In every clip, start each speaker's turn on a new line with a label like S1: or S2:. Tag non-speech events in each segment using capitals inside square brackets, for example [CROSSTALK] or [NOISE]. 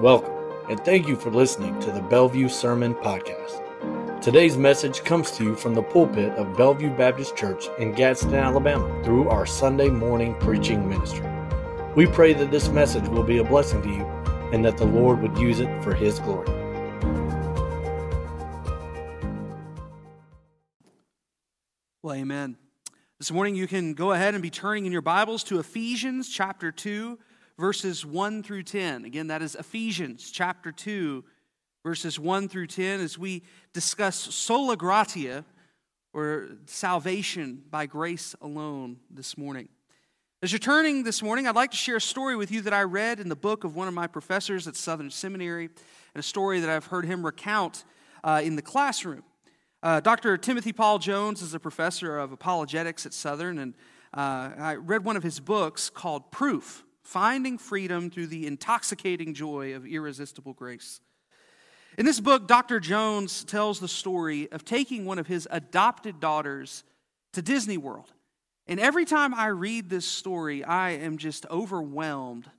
S1: Welcome, and thank you for listening to the Bellevue Sermon Podcast. Today's message comes to you from the pulpit of Bellevue Baptist Church in Gadsden, Alabama, through our Sunday morning preaching ministry. We pray that this message will be a blessing to you and that the Lord would use it for His glory.
S2: Well, amen. This morning you can go ahead and be turning in your Bibles to Ephesians chapter 2, verses 1 through 10. Again, that is Ephesians chapter 2, verses 1 through 10, as we discuss sola gratia, or salvation by grace alone, this morning. As you're turning this morning, I'd like to share a story with you that I read in the book of one of my professors at Southern Seminary, and a story that I've heard him recount uh, in the classroom. Uh, Dr. Timothy Paul Jones is a professor of apologetics at Southern, and uh, I read one of his books called Proof Finding Freedom Through the Intoxicating Joy of Irresistible Grace. In this book, Dr. Jones tells the story of taking one of his adopted daughters to Disney World. And every time I read this story, I am just overwhelmed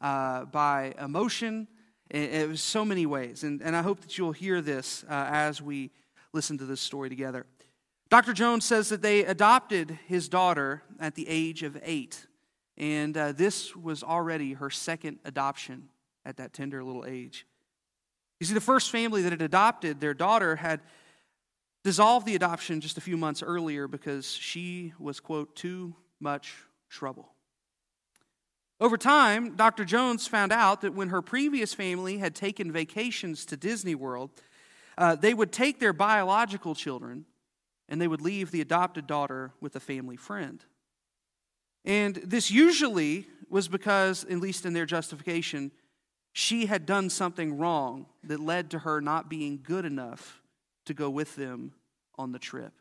S2: uh, by emotion in, so many ways. And, and I hope that you'll hear this uh, as we listen to this story together. Dr. Jones says that they adopted his daughter at the age of eight. And uh, this was already her second adoption at that tender little age. You see, the first family that had adopted their daughter had dissolved the adoption just a few months earlier because she was, quote, too much trouble. Over time, Dr. Jones found out that when her previous family had taken vacations to Disney World, uh, they would take their biological children and they would leave the adopted daughter with a family friend. And this usually was because, at least in their justification, she had done something wrong that led to her not being good enough to go with them on the trip.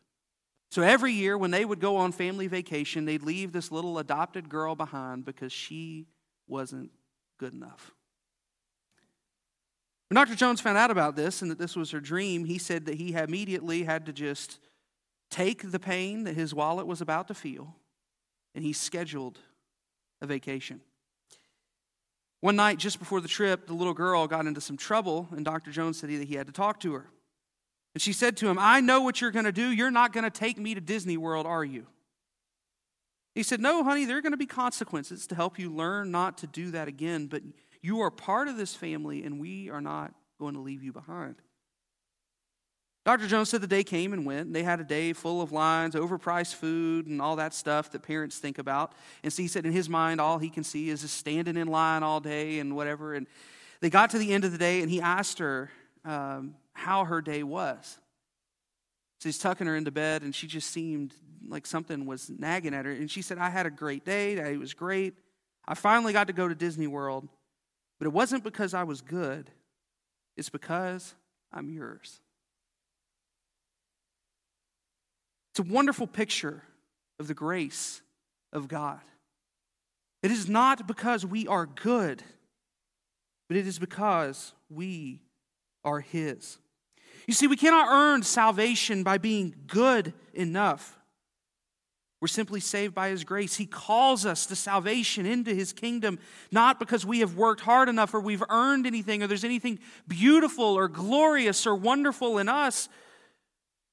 S2: So every year when they would go on family vacation, they'd leave this little adopted girl behind because she wasn't good enough. When Dr. Jones found out about this and that this was her dream, he said that he immediately had to just take the pain that his wallet was about to feel and he scheduled a vacation. One night, just before the trip, the little girl got into some trouble, and Dr. Jones said that he had to talk to her. And she said to him, I know what you're going to do. You're not going to take me to Disney World, are you? He said, No, honey, there are going to be consequences to help you learn not to do that again, but you are part of this family, and we are not going to leave you behind. Dr. Jones said the day came and went, and they had a day full of lines, overpriced food, and all that stuff that parents think about. And so he said in his mind, all he can see is just standing in line all day and whatever. And they got to the end of the day, and he asked her um, how her day was. So he's tucking her into bed, and she just seemed like something was nagging at her. And she said, I had a great day. It was great. I finally got to go to Disney World, but it wasn't because I was good, it's because I'm yours. It's a wonderful picture of the grace of God. It is not because we are good, but it is because we are His. You see, we cannot earn salvation by being good enough. We're simply saved by His grace. He calls us to salvation into His kingdom, not because we have worked hard enough or we've earned anything or there's anything beautiful or glorious or wonderful in us,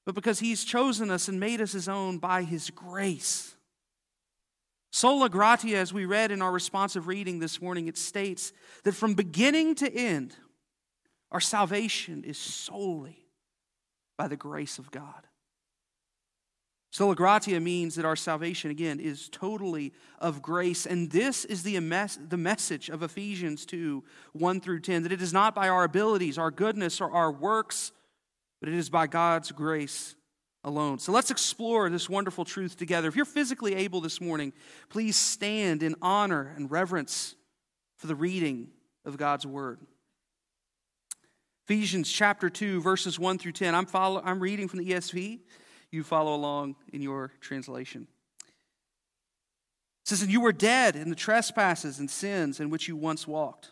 S2: but because He's chosen us and made us His own by His grace. Sola gratia, as we read in our responsive reading this morning, it states that from beginning to end, our salvation is solely by the grace of God. Sola gratia means that our salvation, again, is totally of grace. And this is the, mes- the message of Ephesians 2 1 through 10 that it is not by our abilities, our goodness, or our works but it is by God's grace alone. So let's explore this wonderful truth together. If you're physically able this morning, please stand in honor and reverence for the reading of God's word. Ephesians chapter 2, verses 1 through 10. I'm, follow, I'm reading from the ESV. You follow along in your translation. It says, And you were dead in the trespasses and sins in which you once walked,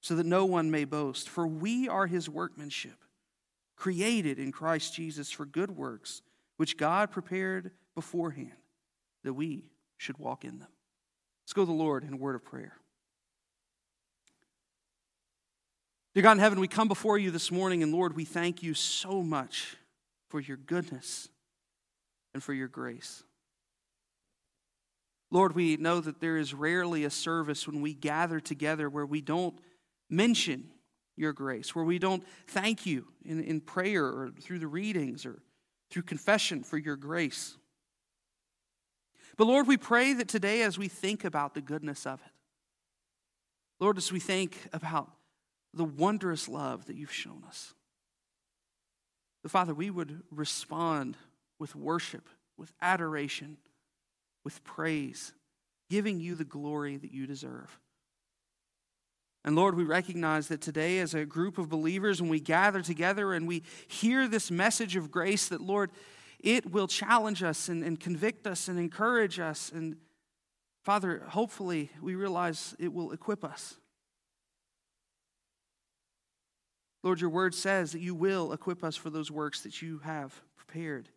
S2: so that no one may boast. For we are his workmanship, created in Christ Jesus for good works, which God prepared beforehand that we should walk in them. Let's go to the Lord in a word of prayer. Dear God in heaven, we come before you this morning, and Lord, we thank you so much for your goodness and for your grace. Lord, we know that there is rarely a service when we gather together where we don't mention your grace, where we don't thank you in, in prayer or through the readings or through confession for your grace. But Lord, we pray that today, as we think about the goodness of it, Lord, as we think about the wondrous love that you've shown us, the Father, we would respond with worship, with adoration, with praise, giving you the glory that you deserve. And Lord, we recognize that today, as a group of believers, when we gather together and we hear this message of grace, that Lord, it will challenge us and, and convict us and encourage us. And Father, hopefully, we realize it will equip us. Lord, your word says that you will equip us for those works that you have prepared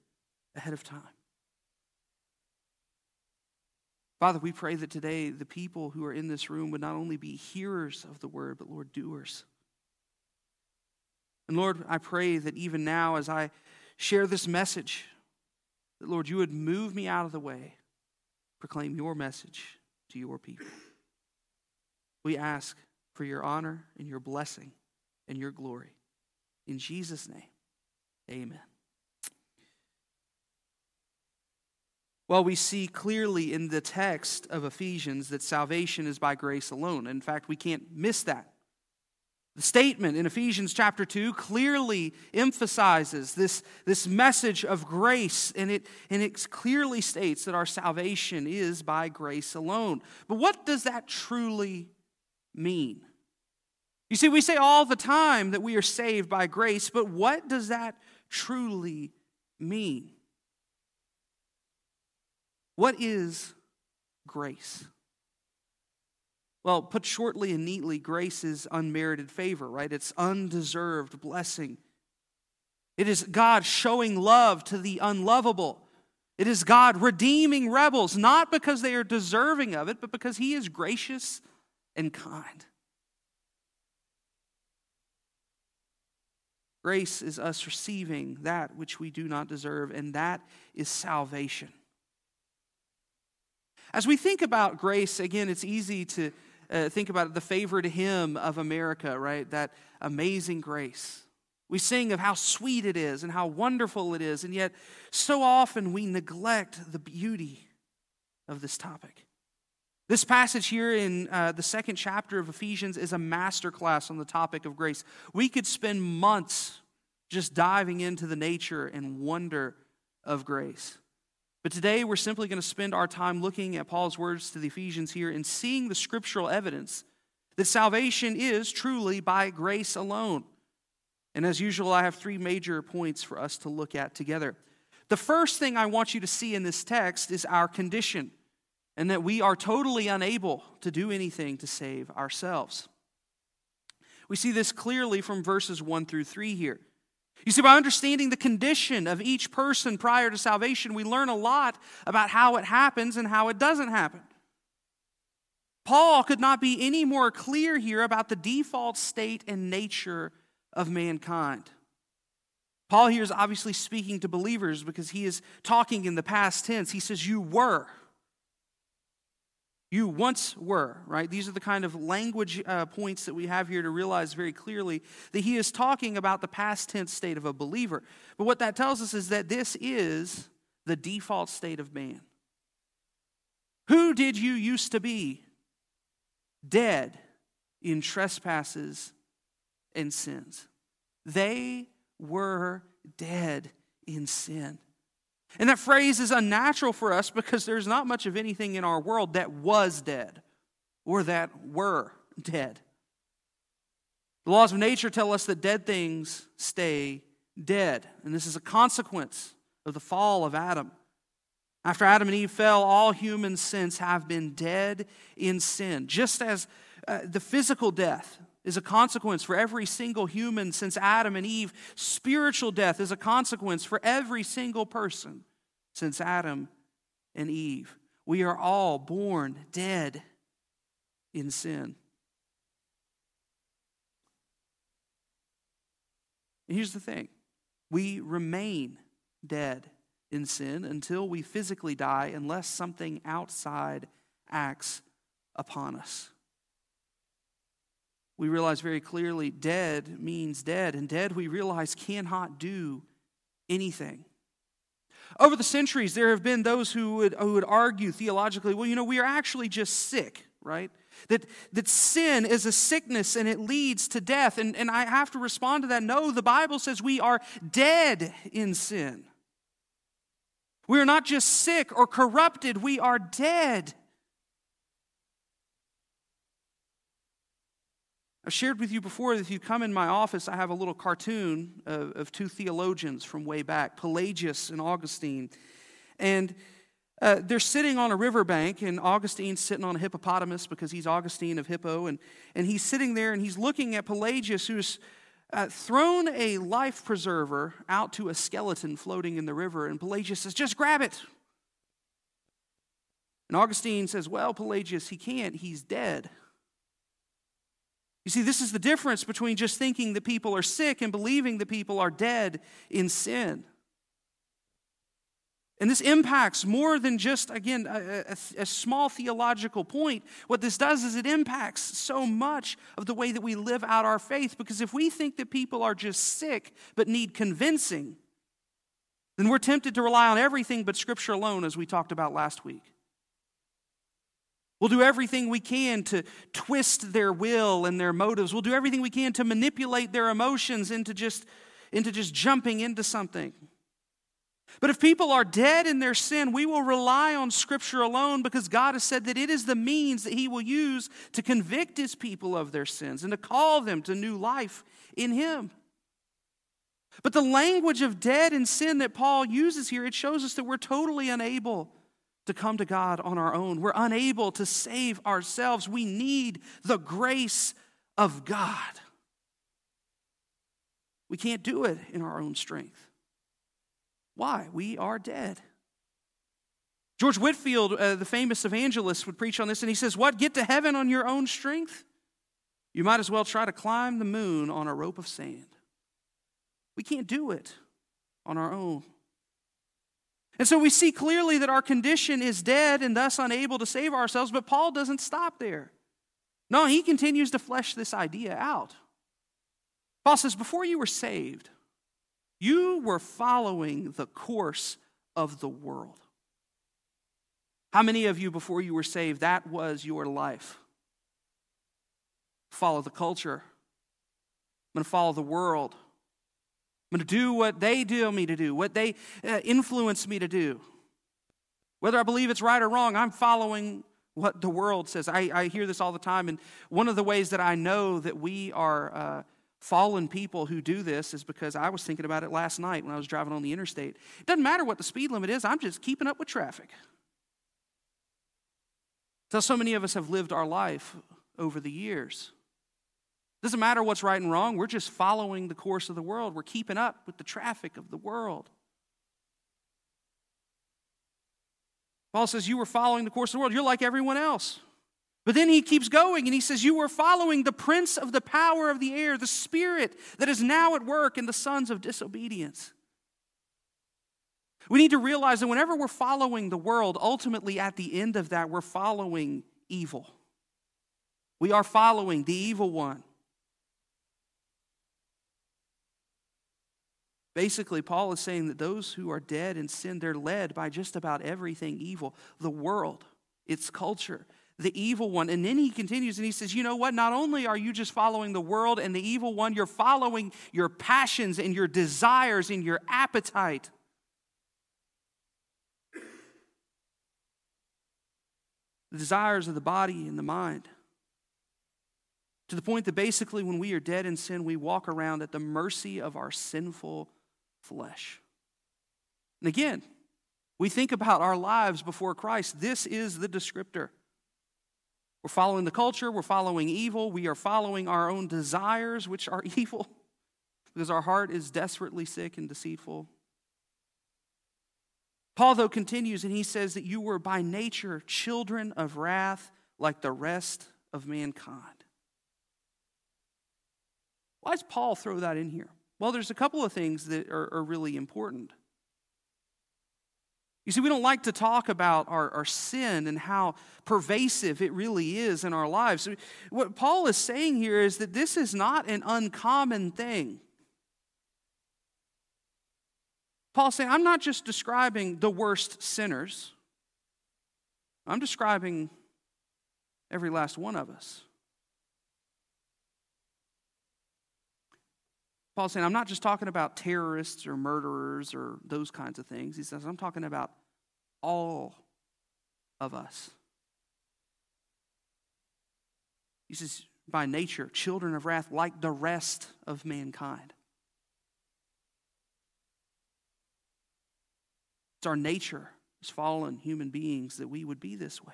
S2: ahead of time. Father, we pray that today the people who are in this room would not only be hearers of the word, but Lord, doers. And Lord, I pray that even now, as I share this message, that Lord, you would move me out of the way, proclaim your message to your people. We ask for your honor and your blessing and your glory. In Jesus' name, amen. Well, we see clearly in the text of Ephesians that salvation is by grace alone. In fact, we can't miss that. The statement in Ephesians chapter 2 clearly emphasizes this, this message of grace, and it, and it clearly states that our salvation is by grace alone. But what does that truly mean? You see, we say all the time that we are saved by grace, but what does that truly mean? What is grace? Well, put shortly and neatly, grace is unmerited favor, right? It's undeserved blessing. It is God showing love to the unlovable. It is God redeeming rebels, not because they are deserving of it, but because He is gracious and kind. Grace is us receiving that which we do not deserve, and that is salvation. As we think about grace, again, it's easy to uh, think about the favorite hymn of America, right? That amazing grace. We sing of how sweet it is and how wonderful it is, and yet so often we neglect the beauty of this topic. This passage here in uh, the second chapter of Ephesians is a masterclass on the topic of grace. We could spend months just diving into the nature and wonder of grace. But today we're simply going to spend our time looking at Paul's words to the Ephesians here and seeing the scriptural evidence that salvation is truly by grace alone. And as usual, I have three major points for us to look at together. The first thing I want you to see in this text is our condition, and that we are totally unable to do anything to save ourselves. We see this clearly from verses 1 through 3 here. You see, by understanding the condition of each person prior to salvation, we learn a lot about how it happens and how it doesn't happen. Paul could not be any more clear here about the default state and nature of mankind. Paul here is obviously speaking to believers because he is talking in the past tense. He says, You were. You once were, right? These are the kind of language uh, points that we have here to realize very clearly that he is talking about the past tense state of a believer. But what that tells us is that this is the default state of man. Who did you used to be? Dead in trespasses and sins. They were dead in sin. And that phrase is unnatural for us because there's not much of anything in our world that was dead or that were dead. The laws of nature tell us that dead things stay dead. And this is a consequence of the fall of Adam. After Adam and Eve fell, all human sins have been dead in sin. Just as uh, the physical death is a consequence for every single human since Adam and Eve. Spiritual death is a consequence for every single person since Adam and Eve. We are all born dead in sin. And here's the thing we remain dead in sin until we physically die, unless something outside acts upon us we realize very clearly dead means dead, and dead we realize cannot do anything. Over the centuries, there have been those who would, who would argue theologically, well, you know, we are actually just sick, right? That, that sin is a sickness and it leads to death. And, and I have to respond to that. No, the Bible says we are dead in sin. We are not just sick or corrupted, we are dead. I've shared with you before that if you come in my office, I have a little cartoon of, of two theologians from way back, Pelagius and Augustine. And uh, they're sitting on a riverbank, and Augustine's sitting on a hippopotamus because he's Augustine of Hippo. And, and he's sitting there and he's looking at Pelagius, who's uh, thrown a life preserver out to a skeleton floating in the river. And Pelagius says, Just grab it. And Augustine says, Well, Pelagius, he can't. He's dead. You see, this is the difference between just thinking that people are sick and believing that people are dead in sin. And this impacts more than just, again, a, a, a, small theological point. What this does is it impacts so much of the way that we live out our faith. Because if we think that people are just sick but need convincing, then we're tempted to rely on everything but Scripture alone, as we talked about last week. We'll do everything we can to twist their will and their motives. We'll do everything we can to manipulate their emotions into just, into just jumping into something. But if people are dead in their sin, we will rely on Scripture alone because God has said that it is the means that He will use to convict His people of their sins and to call them to new life in Him. But the language of dead in sin that Paul uses here, it shows us that we're totally unable to come to God on our own. We're unable to save ourselves. We need the grace of God. We can't do it in our own strength. Why? We are dead. George Whitefield, uh, the famous evangelist, would preach on this, and he says, What? Get to heaven on your own strength? You might as well try to climb the moon on a rope of sand. We can't do it on our own. And so we see clearly that our condition is dead and thus unable to save ourselves, but Paul doesn't stop there. No, he continues to flesh this idea out. Paul says, Before you were saved, you were following the course of the world. How many of you, before you were saved, that was your life? Follow the culture. I'm going to follow the world. I'm going to do what they tell me to do, what they uh, influence me to do. Whether I believe it's right or wrong, I'm following what the world says. I, I hear this all the time, and one of the ways that I know that we are uh, fallen people who do this is because I was thinking about it last night when I was driving on the interstate. It doesn't matter what the speed limit is, I'm just keeping up with traffic. So, so many of us have lived our life over the years. Doesn't matter what's right and wrong, we're just following the course of the world. We're keeping up with the traffic of the world. Paul says, You were following the course of the world. You're like everyone else. But then he keeps going and he says, You were following the prince of the power of the air, the spirit that is now at work in the sons of disobedience. We need to realize that whenever we're following the world, ultimately at the end of that, we're following evil. We are following the evil one. Basically, Paul is saying that those who are dead in sin, they're led by just about everything evil the world, its culture, the evil one. And then he continues and he says, You know what? Not only are you just following the world and the evil one, you're following your passions and your desires and your appetite. The desires of the body and the mind. To the point that basically, when we are dead in sin, we walk around at the mercy of our sinful flesh. And again, we think about our lives before Christ. This is the descriptor. We're following the culture, we're following evil, we are following our own desires, which are [LAUGHS] evil, because our heart is desperately sick and deceitful. Paul, though, continues and he says that you were by nature children of wrath like the rest of mankind. Why does Paul throw that in here? Well, there's a couple of things that are, are really important. You see, we don't like to talk about our, our sin and how pervasive it really is in our lives. What Paul is saying here is that this is not an uncommon thing. Paul's saying, I'm not just describing the worst sinners, I'm describing every last one of us. Paul's saying, I'm not just talking about terrorists or murderers or those kinds of things. He says, I'm talking about all of us. He says, by nature, children of wrath like the rest of mankind. It's our nature as fallen human beings that we would be this way.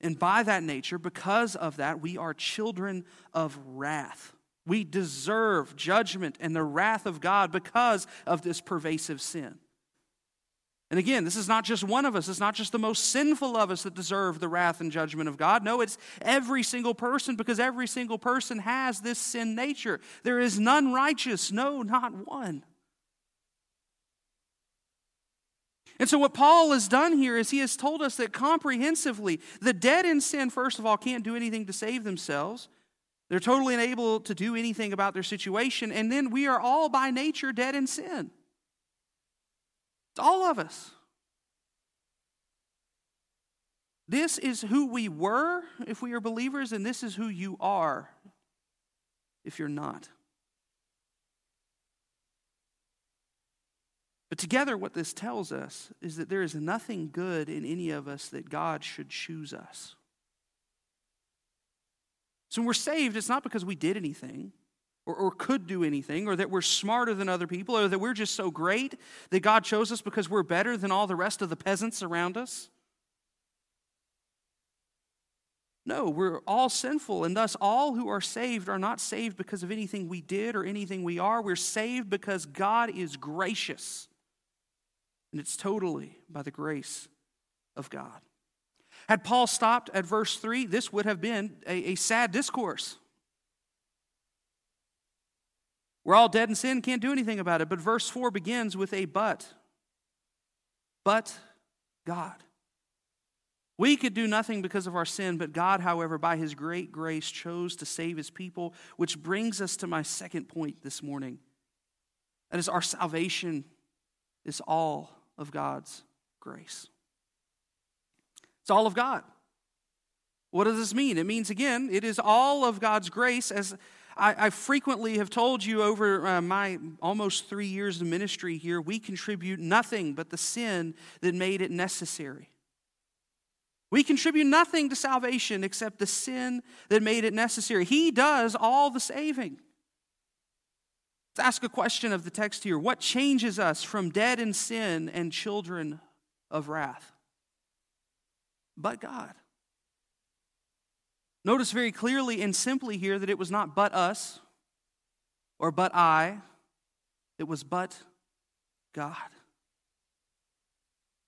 S2: And by that nature, because of that, we are children of wrath. We deserve judgment and the wrath of God because of this pervasive sin. And again, this is not just one of us. It's not just the most sinful of us that deserve the wrath and judgment of God. No, it's every single person because every single person has this sin nature. There is none righteous, no, not one. And so, what Paul has done here is he has told us that comprehensively, the dead in sin, first of all, can't do anything to save themselves. They're totally unable to do anything about their situation. And then we are all by nature dead in sin. It's all of us. This is who we were if we are believers, and this is who you are if you're not. But together, what this tells us is that there is nothing good in any of us that God should choose us. So when we're saved, it's not because we did anything or, or could do anything or that we're smarter than other people or that we're just so great that God chose us because we're better than all the rest of the peasants around us. No, we're all sinful, and thus all who are saved are not saved because of anything we did or anything we are. We're saved because God is gracious. And it's totally by the grace of God. Had Paul stopped at verse 3, this would have been a, a sad discourse. We're all dead in sin, can't do anything about it. But verse 4 begins with a but. But God. We could do nothing because of our sin, but God, however, by his great grace, chose to save his people, which brings us to my second point this morning. That is, our salvation is all of God's grace. It's all of God. What does this mean? It means, again, it is all of God's grace. As I, I frequently have told you over uh, my almost three years of ministry here, we contribute nothing but the sin that made it necessary. We contribute nothing to salvation except the sin that made it necessary. He does all the saving. Let's ask a question of the text here What changes us from dead in sin and children of wrath? But God. Notice very clearly and simply here that it was not but us or but I, it was but God.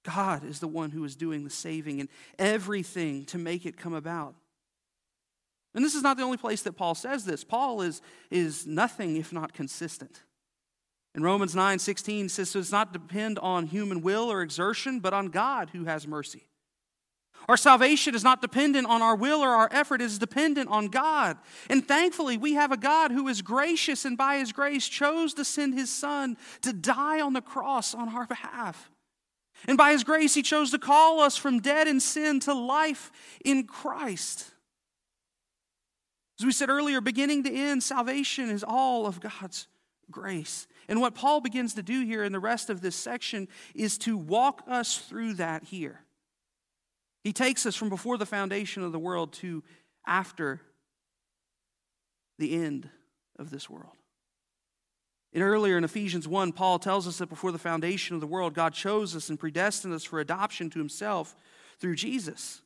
S2: God is the one who is doing the saving and everything to make it come about. And this is not the only place that Paul says this. Paul is, is nothing if not consistent. In Romans 9 16 says, so it's not depend on human will or exertion, but on God who has mercy. Our salvation is not dependent on our will or our effort, it is dependent on God. And thankfully, we have a God who is gracious and by his grace chose to send his son to die on the cross on our behalf. And by his grace, he chose to call us from dead in sin to life in Christ. As we said earlier, beginning to end, salvation is all of God's grace. And what Paul begins to do here in the rest of this section is to walk us through that here. He takes us from before the foundation of the world to after the end of this world. And earlier in Ephesians 1, Paul tells us that before the foundation of the world, God chose us and predestined us for adoption to himself through Jesus.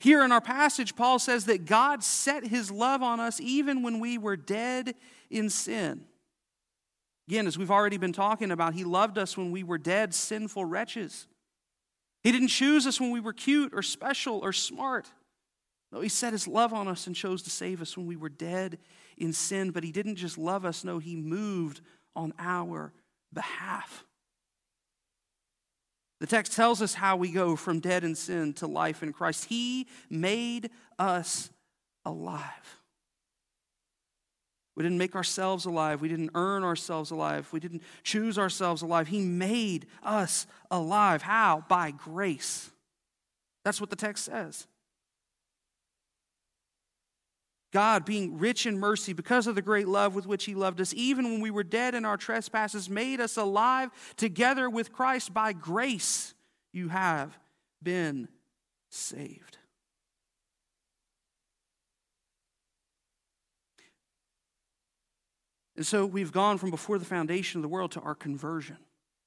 S2: Here in our passage, Paul says that God set his love on us even when we were dead in sin. Again, as we've already been talking about, he loved us when we were dead, sinful wretches. He didn't choose us when we were cute or special or smart. No, he set his love on us and chose to save us when we were dead in sin. But he didn't just love us, no, he moved on our behalf. The text tells us how we go from dead in sin to life in Christ. He made us alive. We didn't make ourselves alive. We didn't earn ourselves alive. We didn't choose ourselves alive. He made us alive. How? By grace. That's what the text says. God, being rich in mercy because of the great love with which He loved us, even when we were dead in our trespasses, made us alive together with Christ. By grace, you have been saved. And so we've gone from before the foundation of the world to our conversion.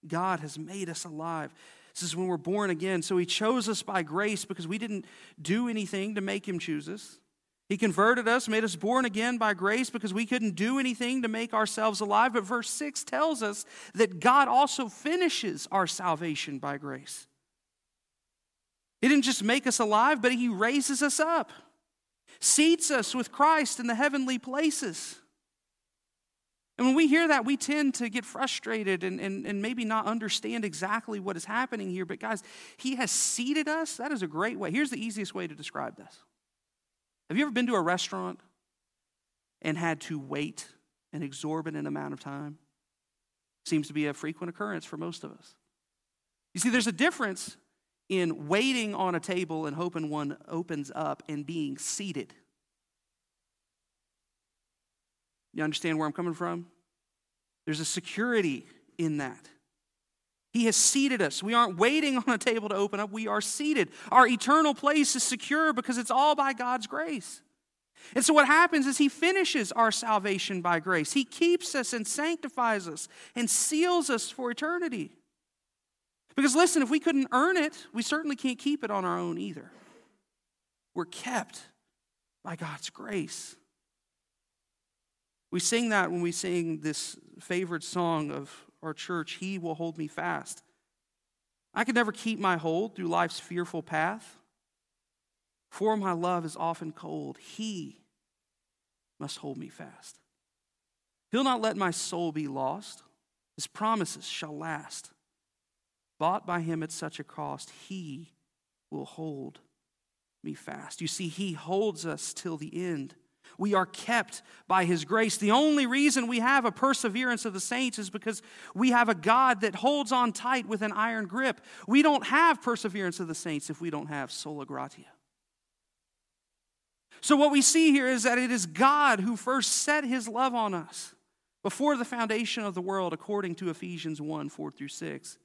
S2: God has made us alive. This is when we're born again. So He chose us by grace because we didn't do anything to make Him choose us. He converted us, made us born again by grace because we couldn't do anything to make ourselves alive. But verse 6 tells us that God also finishes our salvation by grace. He didn't just make us alive, but He raises us up, seats us with Christ in the heavenly places. And when we hear that, we tend to get frustrated and, and, and maybe not understand exactly what is happening here. But guys, He has seated us. That is a great way. Here's the easiest way to describe this. Have you ever been to a restaurant and had to wait an exorbitant amount of time? Seems to be a frequent occurrence for most of us. You see, there's a difference in waiting on a table and hoping one opens up and being seated. You understand where I'm coming from? There's a security in that. He has seated us. We aren't waiting [LAUGHS] on a table to open up, we are seated. Our eternal place is secure because it's all by God's grace. And so, what happens is He finishes our salvation by grace. He keeps us and sanctifies us and seals us for eternity. Because, listen, if we couldn't earn it, we certainly can't keep it on our own either. We're kept by God's grace. We sing that when we sing this favorite song of our church, He will hold me fast. I could never keep my hold through life's fearful path. For my love is often cold. He must hold me fast. He'll not let my soul be lost. His promises shall last. Bought by him at such a cost, he will hold me fast. You see, he holds us till the end. We are kept by His grace. The only reason we have a perseverance of the saints is because we have a God that holds on tight with an iron grip. We don't have perseverance of the saints if we don't have sola gratia. So, what we see here is that it is God who first set His love on us before the foundation of the world, according to Ephesians 1 4 through 6.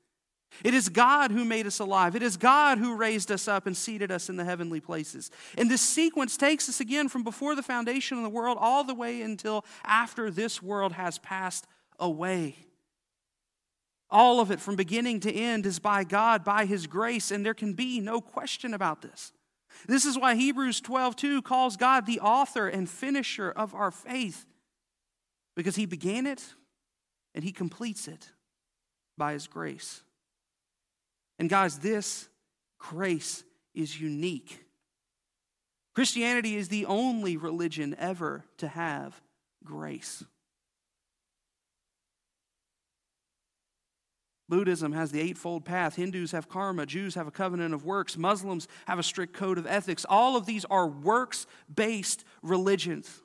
S2: It is God who made us alive. It is God who raised us up and seated us in the heavenly places. And this sequence takes us again from before the foundation of the world all the way until after this world has passed away. All of it from beginning to end is by God, by His grace, and there can be no question about this. This is why Hebrews 12 2 calls God the author and finisher of our faith, because He began it and He completes it by His grace. And guys, this grace is unique. Christianity is the only religion ever to have grace. Buddhism has the Eightfold Path. Hindus have karma. Jews have a covenant of works. Muslims have a strict code of ethics. All of these are works based religions.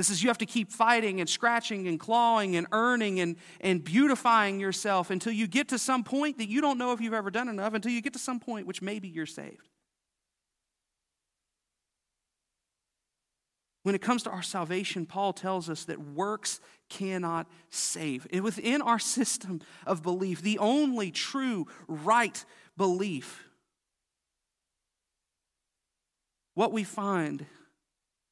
S2: This is you have to keep fighting and scratching and clawing and earning and, and beautifying yourself until you get to some point that you don't know if you've ever done enough, until you get to some point which maybe you're saved. When it comes to our salvation, Paul tells us that works cannot save. And within our system of belief, the only true right belief, what we find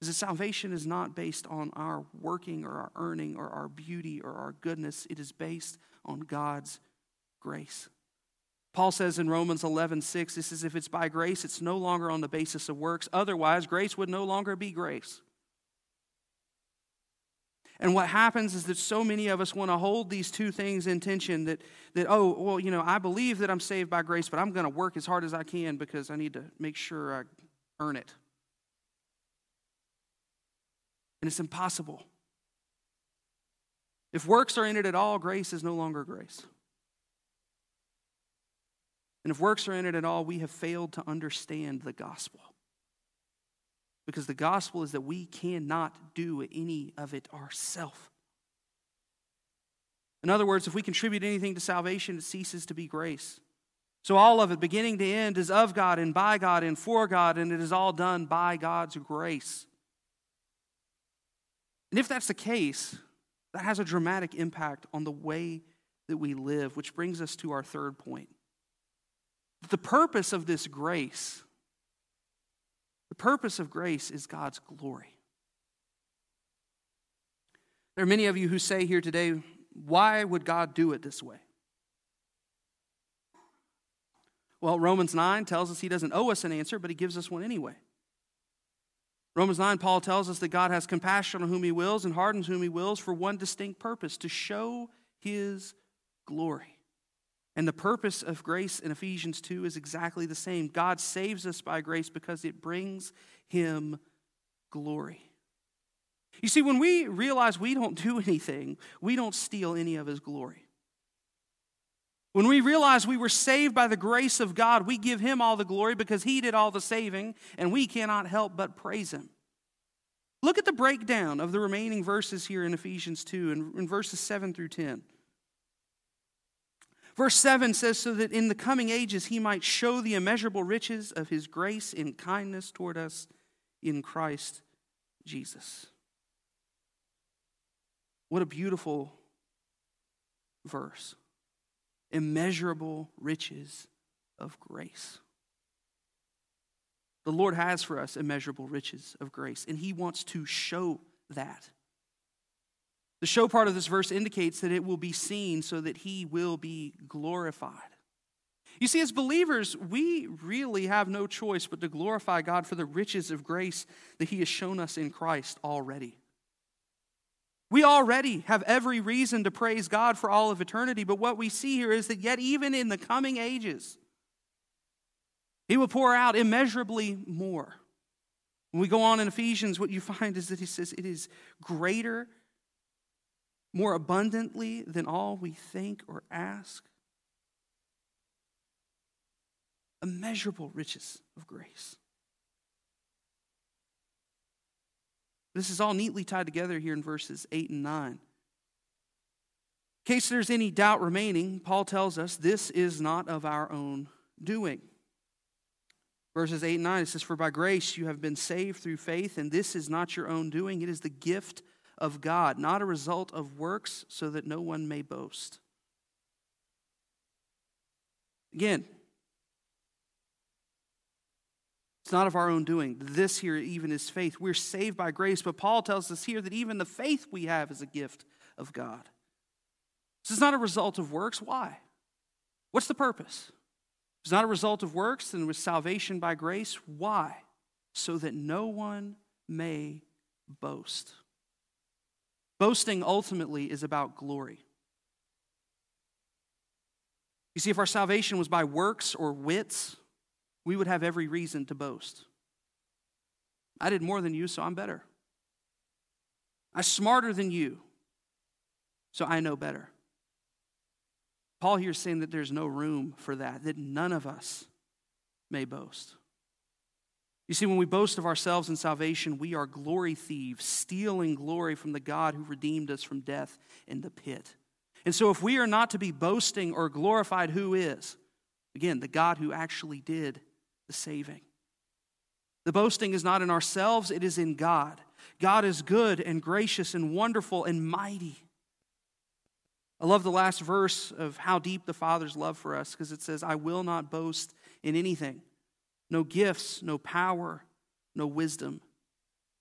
S2: is that salvation is not based on our working or our earning or our beauty or our goodness. It is based on God's grace. Paul says in Romans 11, 6, this is if it's by grace, it's no longer on the basis of works. Otherwise, grace would no longer be grace. And what happens is that so many of us want to hold these two things in tension that, that, oh, well, you know, I believe that I'm saved by grace, but I'm going to work as hard as I can because I need to make sure I earn it. And it's impossible. If works are in it at all, grace is no longer grace. And if works are in it at all, we have failed to understand the gospel. Because the gospel is that we cannot do any of it ourselves. In other words, if we contribute anything to salvation, it ceases to be grace. So all of it, beginning to end, is of God and by God and for God, and it is all done by God's grace. And if that's the case, that has a dramatic impact on the way that we live, which brings us to our third point. The purpose of this grace, the purpose of grace is God's glory. There are many of you who say here today, why would God do it this way? Well, Romans 9 tells us he doesn't owe us an answer, but he gives us one anyway. Romans 9, Paul tells us that God has compassion on whom he wills and hardens whom he wills for one distinct purpose to show his glory. And the purpose of grace in Ephesians 2 is exactly the same. God saves us by grace because it brings him glory. You see, when we realize we don't do [LAUGHS] anything, we don't steal any of his glory. When we realize we were saved by the grace of God, we give Him all the glory because He did all the saving, and we cannot help but praise Him. Look at the breakdown of the remaining verses here in Ephesians 2 and in verses 7 through 10. Verse 7 says, So that in the coming ages he might show the immeasurable riches of his grace in kindness toward us in Christ Jesus. What a beautiful verse immeasurable riches of grace. The Lord has for us immeasurable riches of grace, and He wants to show that. The show part of this verse indicates that it will be seen so that He will be glorified. You see, as believers, we really have no choice but to glorify God for the riches of grace that He has shown us in Christ already. We already have every reason to praise God for all of eternity, but what we see here is that yet even in the coming ages, He will pour out immeasurably more. When we go on in Ephesians, what you find is that He says it is greater, more abundantly than all we think or ask. Immeasurable riches of grace. This is all neatly tied together here in verses 8 and 9. In case there's any doubt remaining, Paul tells us this is not of our own doing. Verses 8 and 9, it says, For by grace you have been saved through faith, and this is not your own doing. It is the gift of God, not a result of works, so that no one may boast. Again, It's not of our own doing. This here even is faith. We're saved by grace, but Paul tells us here that even the faith we have is a gift of God. This is not a result of works. Why? What's the purpose? It's not a result of works, then with salvation by grace. Why? So that no one may boast. Boasting ultimately is about glory. You see, if our salvation was by works or wits, we would have every reason to boast. I did more than you, so I'm better. I'm smarter than you, so I know better. Paul here is saying that there's no room for that, that none of us may boast. You see, when we boast of ourselves in salvation, we are glory thieves, stealing glory from the God who redeemed us from death in the pit. And so, if we are not to be boasting or glorified, who is? Again, the God who actually did the saving. The boasting is not in ourselves, it is in God. God is good and gracious and wonderful and mighty. I love the last verse of how deep the Father's love for us because it says, I will not boast in anything no gifts, no power, no wisdom,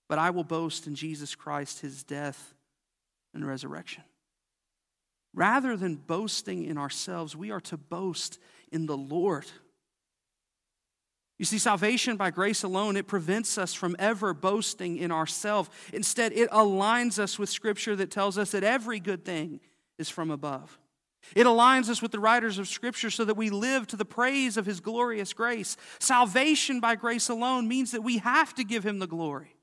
S2: but I will boast in Jesus Christ, his death and resurrection. Rather than boasting in ourselves, we are to boast in the Lord. You see, salvation by grace alone, it prevents us from ever boasting in ourselves. Instead, it aligns us with Scripture that tells us that every good thing is from above. It aligns us with the writers of Scripture so that we live to the praise of His glorious grace. Salvation by grace alone means that we have to give Him the glory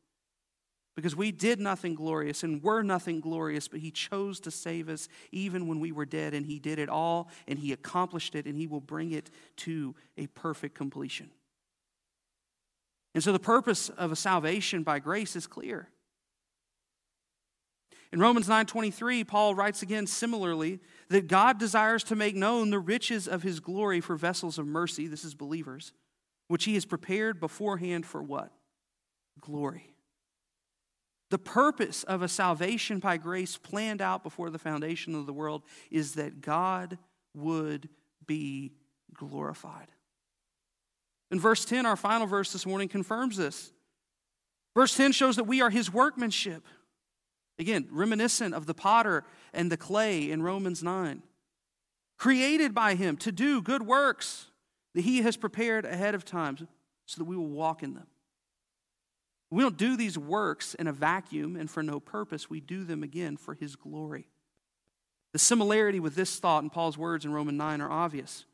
S2: because we did nothing glorious and were nothing glorious, but He chose to save us even when we were dead, and He did it all, and He accomplished it, and He will bring it to a perfect completion. And so the purpose of a salvation by grace is clear. In Romans 9:23, Paul writes again similarly that God desires to make known the riches of his glory for vessels of mercy, this is believers, which he has prepared beforehand for what? Glory. The purpose of a salvation by grace planned out before the foundation of the world is that God would be glorified. In verse 10, our final verse this morning confirms this. Verse 10 shows that we are his workmanship Again, reminiscent of the potter and the clay in Romans 9. Created by him to do good works that he has prepared ahead of time so that we will walk in them. We don't do these works in a vacuum and for no purpose. We do them again for his glory. The similarity with this thought in Paul's words in Romans 9 are obvious.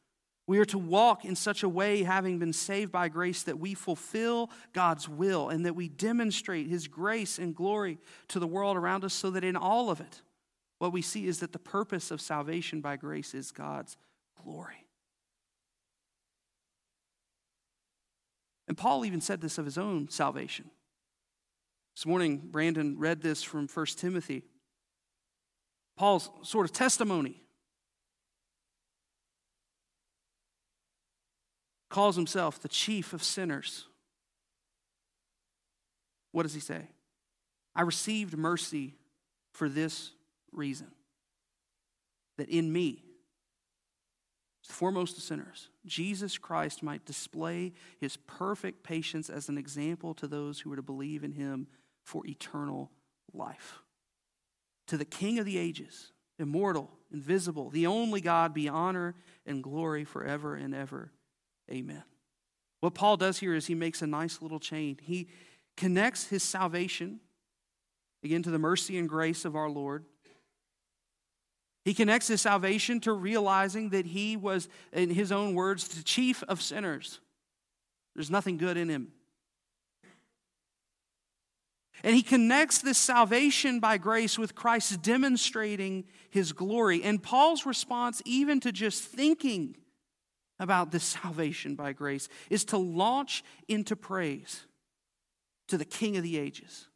S2: We are to walk in such a way, having been saved by grace, that we fulfill God's will and that we demonstrate His grace and glory to the world around us, so that in all of it, what we see is that the purpose of salvation by grace is God's glory. And Paul even said this of his own salvation. This morning, Brandon read this from 1 Timothy. Paul's sort of testimony calls himself the chief of sinners. What does he say? I received mercy for this reason that in me, foremost of sinners, Jesus Christ might display his perfect patience as an example to those who are to believe in him for eternal life. To the King of the ages, immortal, invisible, the only God, be honor and glory forever and ever. Amen. What Paul does here is he makes a nice little chain. He connects his salvation, again, to the mercy and grace of our Lord. He connects his salvation to realizing that he was, in his own words, the chief of sinners. There's nothing good in him. And he connects this salvation by grace with Christ demonstrating his glory. And Paul's response, even to just thinking about this salvation by grace is to launch into praise to the King of the ages,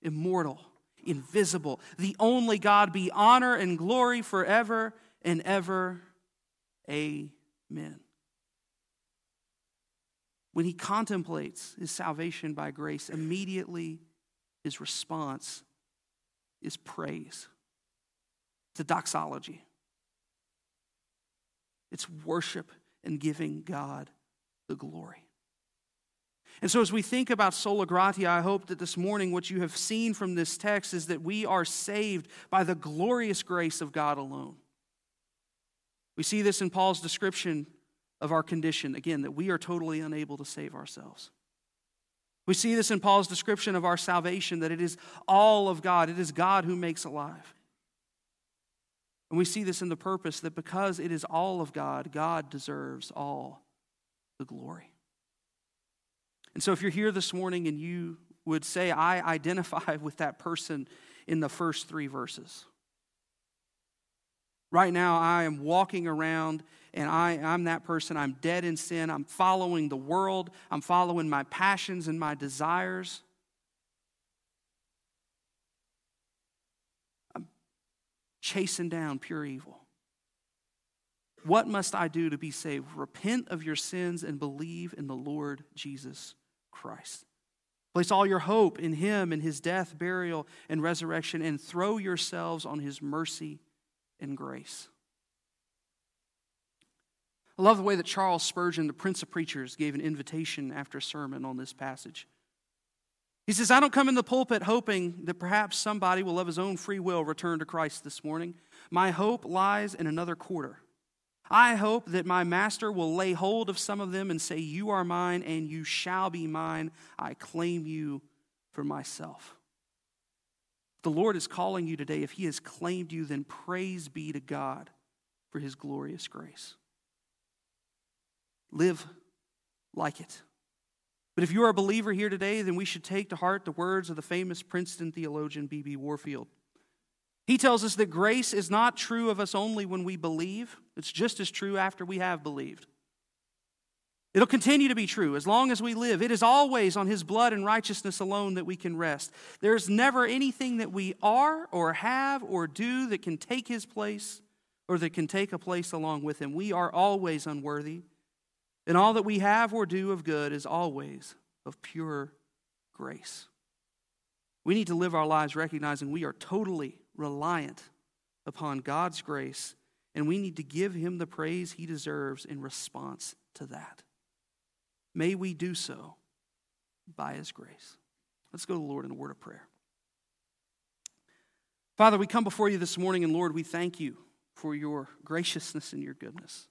S2: immortal, invisible, the only God, be honor and glory forever and ever. Amen. When he contemplates his salvation by grace, immediately his response is praise. It's a doxology. It's worship and giving God the glory. And so, as we think about sola gratia, I hope that this morning what you have seen from this text is that we are saved by the glorious grace of God alone. We see this in Paul's description of our condition, again, that we are totally unable to save ourselves. We see this in Paul's description of our salvation, that it is all of God, it is God who makes alive. And we see this in the purpose that because it is all of God, God deserves all the glory. And so if you're here this morning and you would say, I identify [LAUGHS] with that person in the first three verses, Right now, I am walking around and I, I'm that person. I'm dead in sin. I'm following the world. I'm following my passions and my desires. Chasing down pure evil. What must I do to be saved? Repent of your sins and believe in the Lord Jesus Christ. Place all your hope in him and his death, burial, and resurrection, and throw yourselves on his mercy and grace. I love the way that Charles Spurgeon, the Prince of Preachers, gave an invitation after a sermon on this passage. He says, I don't come in the pulpit hoping that perhaps somebody will, of his own free will, return to Christ this morning. My hope lies in another quarter. I hope that my master will lay hold of some of them and say, You are mine and you shall be mine. I claim you for myself. The Lord is calling you today. If He has claimed you, then praise be to God for His glorious grace. Live like it. But if you are a believer here today, then we should take to heart the words of the famous Princeton theologian B.B. Warfield. He tells us that grace is not true of us only when we believe, it's just as true after we have believed. It'll continue to be true as long as we live. It is always on His blood and righteousness alone that we can rest. There's never anything that we are or have or do that can take His place or that can take a place along with Him. We are always unworthy, and all that we have or do of good is always of pure grace. We need to live our lives recognizing we are totally reliant upon God's grace, and we need to give him the praise he deserves in response to that. May we do so by his grace. Let's go to the Lord in a word of prayer. Father, we come before you this morning, and Lord, we thank you for your graciousness and your goodness.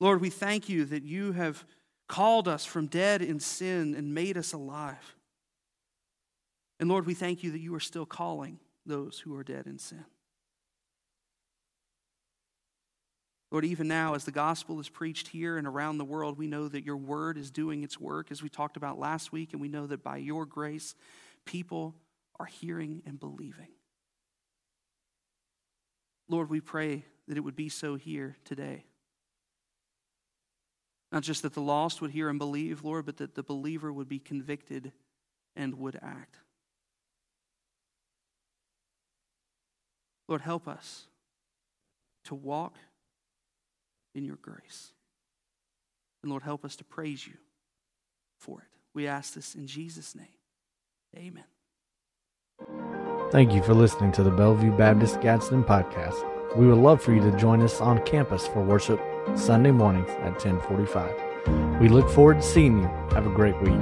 S2: Lord, we thank you that you have called us from dead in sin and made us alive. And Lord, we thank you that you are still calling those who are dead in sin. Lord, even now, as the gospel is preached here and around the world, we know that your word is doing its work, as we talked about last week, and we know that by your grace, people are hearing and believing. Lord, we pray that it would be so here today. Not just that the lost would hear and believe, Lord, but that the believer would be convicted and would act. Lord, help us to walk in your grace. And Lord, help us to praise you for it. We ask this in Jesus' name. Amen.
S1: Thank you for listening to the Bellevue Baptist Gadsden podcast. We would love for you to join us on campus for worship Sunday mornings at 1045. We look forward to seeing you. Have a great week.